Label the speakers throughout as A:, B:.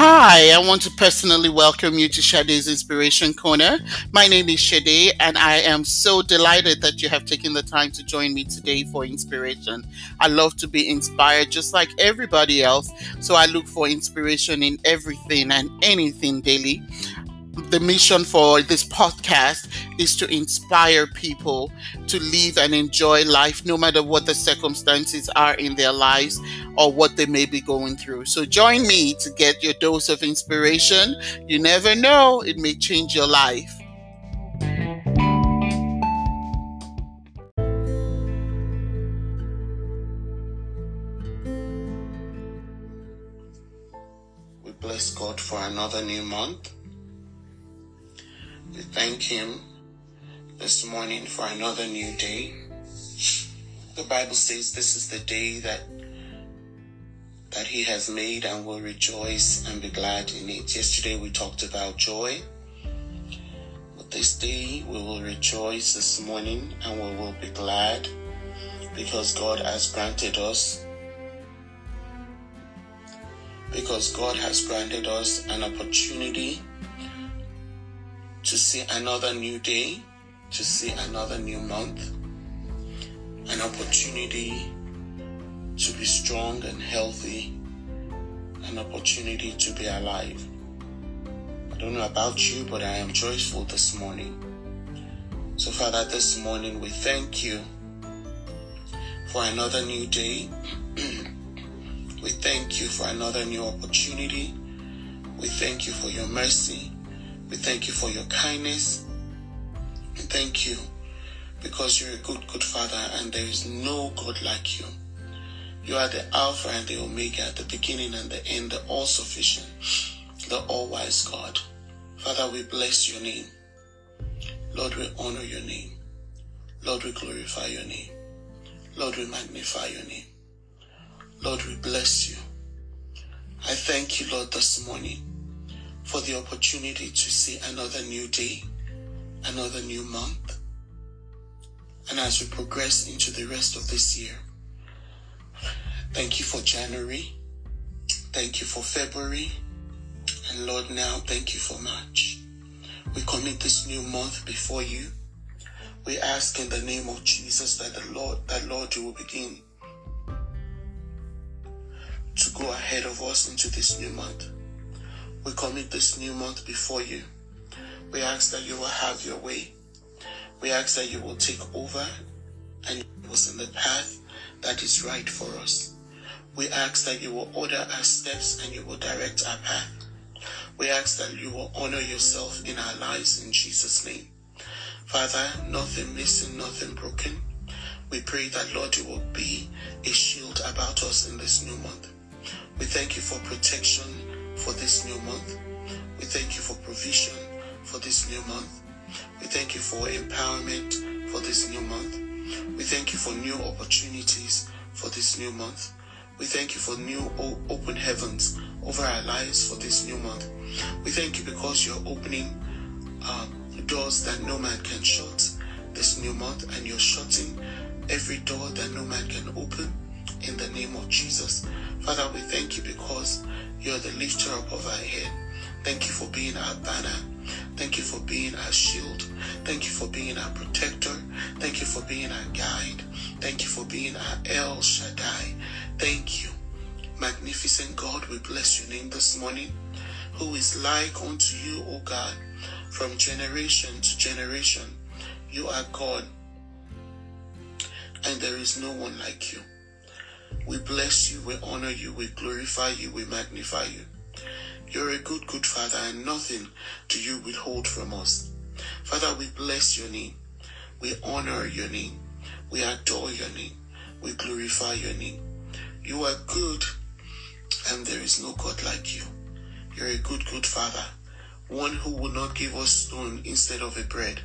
A: Hi, I want to personally welcome you to Shade's Inspiration Corner. My name is Shade, and I am so delighted that you have taken the time to join me today for inspiration. I love to be inspired just like everybody else, so I look for inspiration in everything and anything daily the mission for this podcast is to inspire people to live and enjoy life no matter what the circumstances are in their lives or what they may be going through. So join me to get your dose of inspiration. You never know, it may change your life. We bless God for another new month. We thank Him this morning for another new day. The Bible says this is the day that that He has made and will rejoice and be glad in it. Yesterday we talked about joy. But this day we will rejoice this morning and we will be glad because God has granted us because God has granted us an opportunity to see another new day, to see another new month, an opportunity to be strong and healthy, an opportunity to be alive. I don't know about you, but I am joyful this morning. So, Father, this morning we thank you for another new day. we thank you for another new opportunity. We thank you for your mercy. We thank you for your kindness. We thank you because you're a good, good Father and there is no God like you. You are the Alpha and the Omega, the beginning and the end, the all sufficient, the all wise God. Father, we bless your name. Lord, we honor your name. Lord, we glorify your name. Lord, we magnify your name. Lord, we bless you. I thank you, Lord, this morning for the opportunity to see another new day, another new month. And as we progress into the rest of this year, thank you for January. Thank you for February. And Lord, now thank you for March. We commit this new month before you. We ask in the name of Jesus that the Lord, that Lord, you will begin to go ahead of us into this new month. We commit this new month before you. We ask that you will have your way. We ask that you will take over and us in the path that is right for us. We ask that you will order our steps and you will direct our path. We ask that you will honor yourself in our lives in Jesus' name. Father, nothing missing, nothing broken. We pray that, Lord, you will be a shield about us in this new month. We thank you for protection for this new month. We thank you for provision for this new month. We thank you for empowerment for this new month. We thank you for new opportunities for this new month. We thank you for new open heavens over our lives for this new month. We thank you because you're opening uh, doors that no man can shut this new month and you're shutting every door that no man can open in the name of Jesus. Father, we thank you because you're the lifter up of our head. Thank you for being our banner. Thank you for being our shield. Thank you for being our protector. Thank you for being our guide. Thank you for being our El Shaddai. Thank you. Magnificent God, we bless your name this morning. Who is like unto you, O God, from generation to generation? You are God, and there is no one like you. We bless you, we honor you, we glorify you, we magnify you. You're a good, good Father, and nothing do you withhold from us. Father, we bless your name. We honor your name. We adore your name. We glorify your name. You are good, and there is no God like you. You're a good, good Father, one who will not give us stone instead of a bread.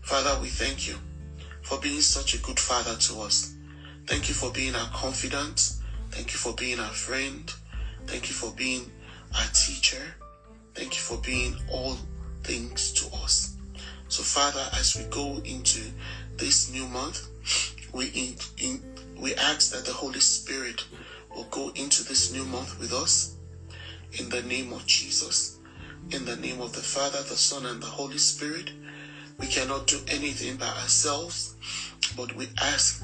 A: Father, we thank you for being such a good Father to us. Thank you for being our confidant. Thank you for being our friend. Thank you for being our teacher. Thank you for being all things to us. So, Father, as we go into this new month, we in, in, we ask that the Holy Spirit will go into this new month with us in the name of Jesus. In the name of the Father, the Son, and the Holy Spirit. We cannot do anything by ourselves, but we ask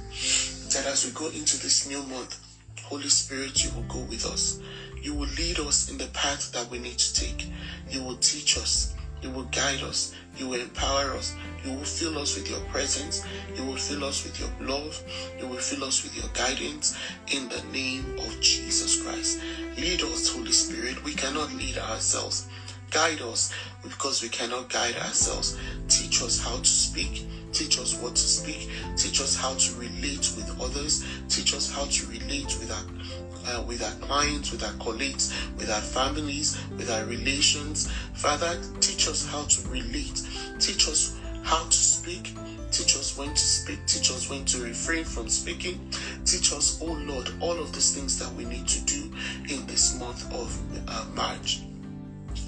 A: that as we go into this new month, Holy Spirit, you will go with us. You will lead us in the path that we need to take. You will teach us. You will guide us. You will empower us. You will fill us with your presence. You will fill us with your love. You will fill us with your guidance in the name of Jesus Christ. Lead us, Holy Spirit. We cannot lead ourselves. Guide us because we cannot guide ourselves. Teach us how to speak. Teach us what to speak. Teach us how to relate with others. Teach us how to relate with our uh, with our clients, with our colleagues, with our families, with our relations. Father, teach us how to relate. Teach us how to speak. Teach us when to speak. Teach us when to refrain from speaking. Teach us, oh Lord, all of these things that we need to do in this month of uh, March.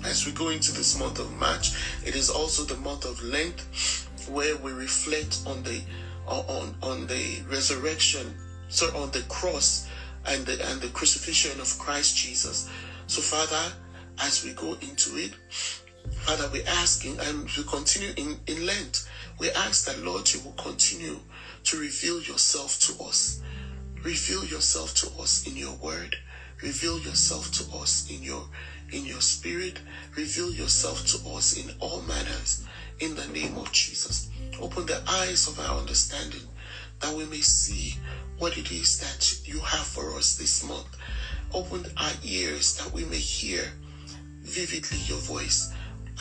A: As we go into this month of March, it is also the month of Lent, where we reflect on the on on the resurrection, so on the cross and the and the crucifixion of Christ Jesus. So, Father, as we go into it, Father, we're asking and we continue in, in Lent. We ask that Lord, you will continue to reveal yourself to us. Reveal yourself to us in your word. Reveal yourself to us in your in your spirit. Reveal yourself to us in all manners in the name of Jesus. Open the eyes of our understanding that we may see what it is that you have for us this month. Open our ears that we may hear vividly your voice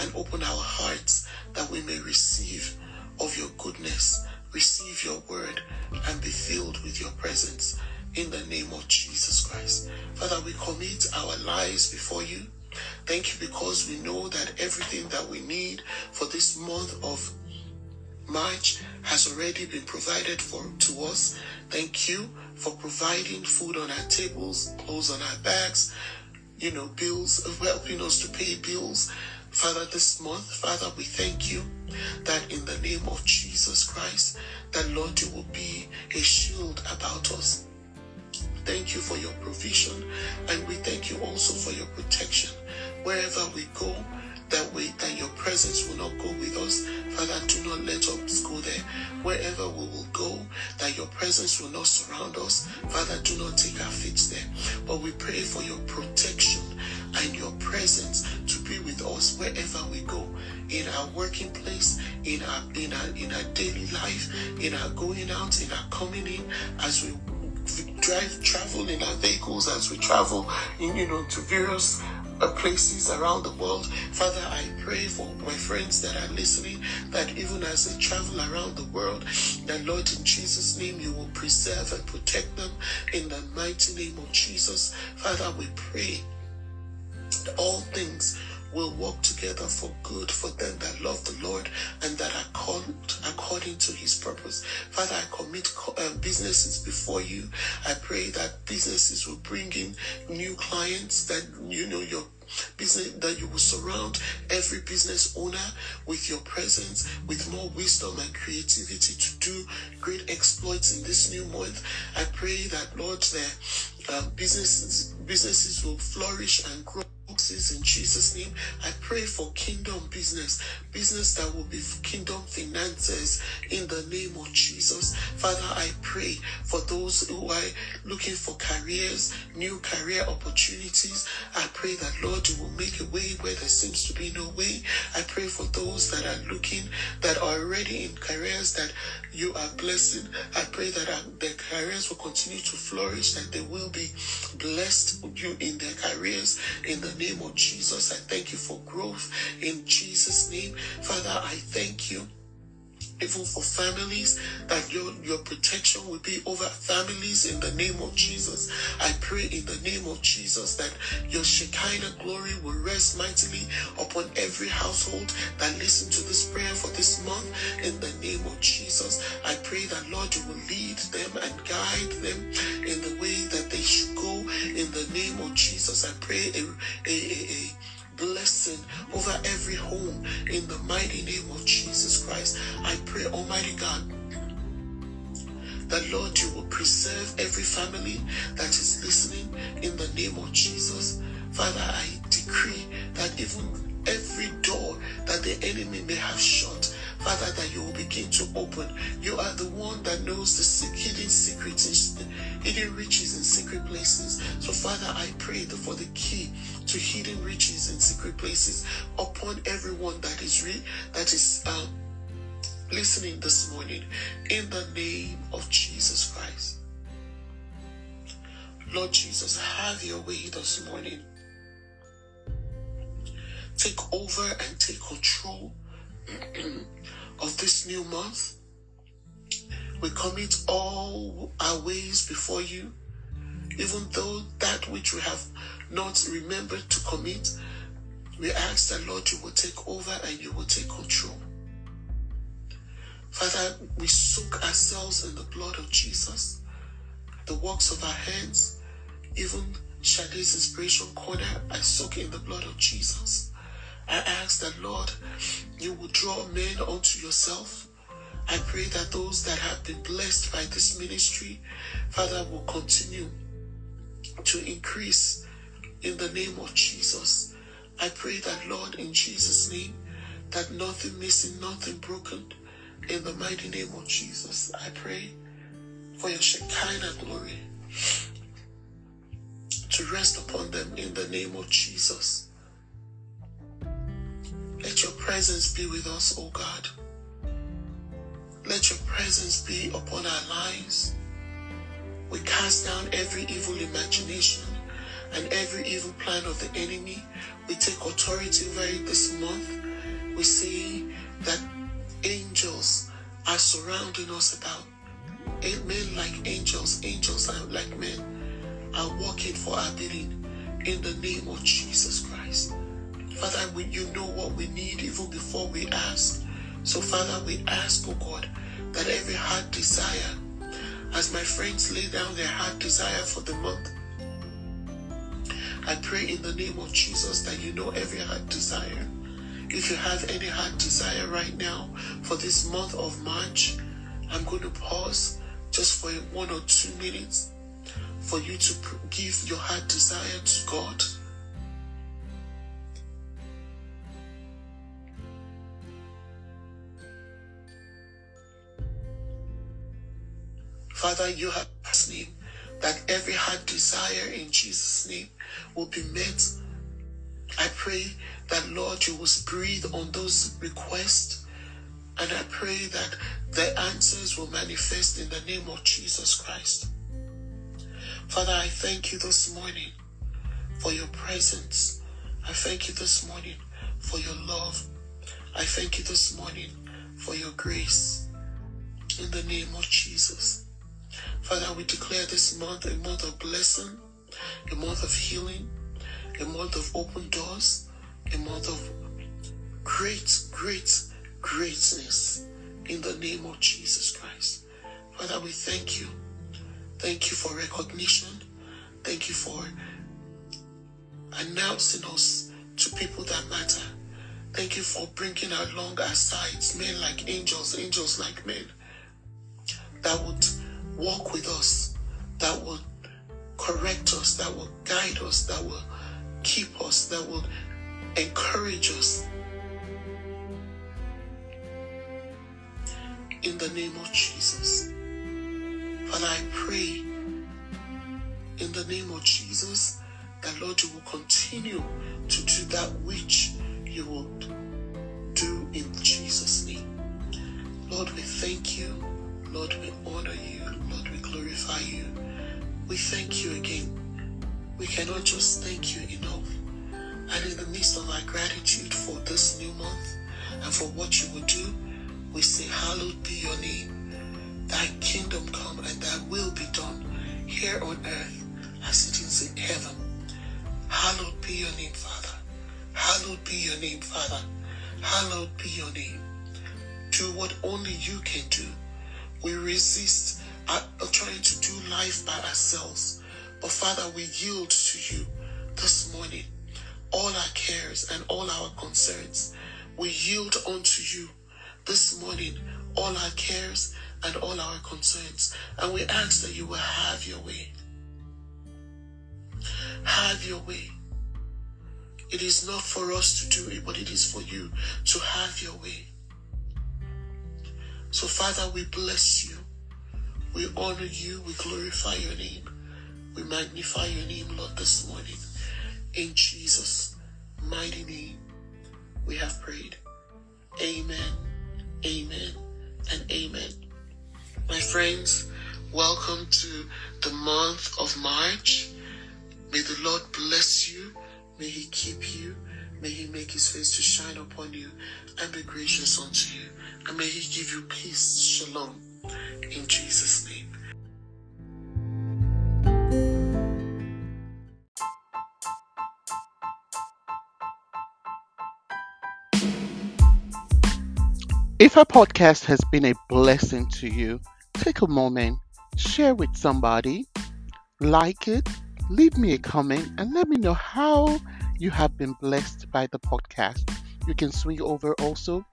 A: and open our hearts that we may receive of your goodness, receive your word, and be filled with your presence in the name of Jesus Christ. Father, we commit our lives before you. Thank you because we know that everything that we need for this month of March has already been provided for to us. Thank you for providing food on our tables, clothes on our backs, you know, bills, helping us to pay bills. Father, this month, Father, we thank you that in the name of Jesus Christ, that Lord, you will be a shield about us. Thank you for your provision, and we thank you also for your protection. Wherever we go, that way that presence will not go with us. Father, do not let us go there. Wherever we will go, that your presence will not surround us. Father, do not take our feet there. But we pray for your protection and your presence to be with us wherever we go. In our working place, in our in our in our daily life, in our going out, in our coming in, as we drive travel in our vehicles as we travel in you know to various Uh, places around the world. Father, I pray for my friends that are listening that even as they travel around the world, that Lord, in Jesus' name, you will preserve and protect them in the mighty name of Jesus. Father, we pray all things will work together for good for them that love the Lord and that are called according to his purpose. Father, I commit um, businesses before you. I pray that businesses will bring in new clients that, you know, your business that you will surround every business owner with your presence with more wisdom and creativity to do great exploits in this new month i pray that lord their uh, businesses businesses will flourish and grow in Jesus' name. I pray for kingdom business, business that will be kingdom finances in the name of Jesus. Father, I pray for those who are looking for careers, new career opportunities. I pray that, Lord, you will make a way where there seems to be no way. I pray for those that are looking, that are already in careers that you are blessing. I pray that uh, their careers will continue to flourish, that they will be blessed with you in their careers in the name of Jesus. I thank you for growth in Jesus' name. Father, I thank you even for families, that your, your protection will be over families in the name of Jesus. I pray in the name of Jesus that your Shekinah glory will rest mightily upon every household that listen to this prayer for this month in the name of Jesus. I pray that Lord you will lead them and guide them in the way that they should go in the name of Jesus. I pray a, a, a, a blessing over every home in the mighty name of Jesus Christ. I pray, Almighty God, that Lord, you will preserve every family that is listening in the name of Jesus. Father, I decree that even every door that the enemy may have shut, Father, that you will begin to open. You are the one that knows the hidden secrets, hidden riches in secret places. So, Father, I pray for the key to hidden riches in secret places upon everyone that is re- that is um, listening this morning. In the name of Jesus Christ. Lord Jesus, have your way this morning. Take over and take control of this new month. We commit all our ways before you, even though that which we have not remembered to commit. We ask that, Lord, you will take over and you will take control. Father, we soak ourselves in the blood of Jesus, the works of our hands, even Shade's inspiration corner, I soak in the blood of Jesus. I ask that, Lord, you will draw men unto yourself. I pray that those that have been blessed by this ministry, Father, will continue to increase in the name of Jesus. I pray that, Lord, in Jesus' name, that nothing missing, nothing broken, in the mighty name of Jesus, I pray for your Shekinah glory to rest upon them in the name of Jesus. Let your presence be with us, O God. Let your presence be upon our lives. We cast down every evil imagination and every evil plan of the enemy. We take authority over it this month. We say that angels are surrounding us about. Eh, men like angels, angels are like men are working for our bidding in the name of Jesus Christ. Father, we, you know what we need even before we ask. So, Father, we ask, oh God, that every heart desire, as my friends lay down their heart desire for the month, I pray in the name of Jesus that you know every heart desire. If you have any heart desire right now for this month of March, I'm going to pause just for one or two minutes for you to give your heart desire to God. Father, you have me that every heart desire in Jesus' name will be met. I pray that, Lord, you will breathe on those requests. And I pray that the answers will manifest in the name of Jesus Christ. Father, I thank you this morning for your presence. I thank you this morning for your love. I thank you this morning for your grace. In the name of Jesus. Father, we declare this month a month of blessing, a month of healing, a month of open doors, a month of great, great greatness in the name of Jesus Christ. Father, we thank you Thank you for recognition. Thank you for announcing us to people that matter. Thank you for bringing along our sides men like angels, angels like men that would walk with us, that will correct us, that will guide us, that will keep us, that will encourage us. In the name of Jesus. Father, I pray in the name of Jesus that, Lord, you will continue to do that which you will do in Jesus' name. Lord, we thank you. Lord, we honor you. Lord, we glorify you. We thank you again. We cannot just thank you enough. And in the midst of our gratitude for this new month and for what you will do, we say, Hallowed be your name. Thy kingdom come and thy will be done here on earth as it is in heaven. Hallowed be your name, Father. Hallowed be your name, Father. Hallowed be your name. Do what only you can do. We resist uh, trying to do life by ourselves. But Father, we yield to you this morning. All our cares and all our concerns, we yield unto you this morning. All our cares and all our concerns. And we ask that you will have your way. Have your way.
B: It is not for us to do it, but it is for you to have your way. So, Father, we bless you. We honor you. We glorify your name. We magnify your name, Lord, this morning. In Jesus' mighty name, we have prayed. Amen, amen, and amen. My friends, welcome to the month of March. May the Lord bless you. May He keep you. May He make His face to shine upon you and be gracious unto you. And may He give you peace. Shalom. In Jesus' name. If our podcast has been a blessing to you, take a moment, share with somebody, like it, leave me a comment, and let me know how you have been blessed by the podcast. You can swing over also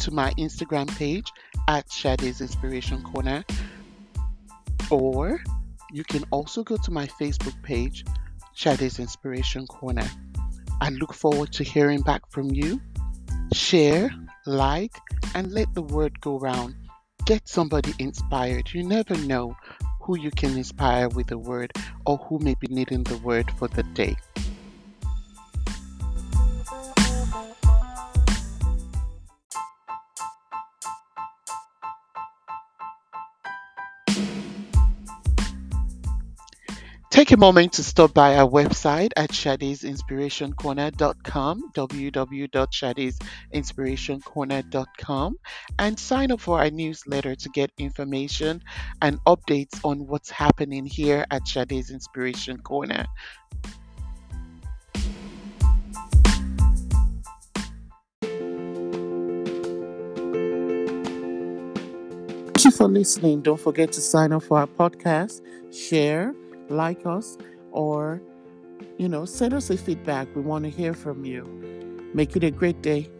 B: to my Instagram page at Shade's Inspiration Corner, or you can also go to my Facebook page, Shade's Inspiration Corner. I look forward to hearing back from you. Share, like, and let the word go round. Get somebody inspired. You never know who you can inspire with a word or who may be needing the word for the day. Take a moment to stop by our website at shadesinspirationcorner.com, www.shadesinspirationcorner.com, and sign up for our newsletter to get information and updates on what's happening here at Shade's Inspiration Corner. Thank you for listening. Don't forget to sign up for our podcast, share, like us, or, you know, send us a feedback. We want to hear from you. Make it a great day.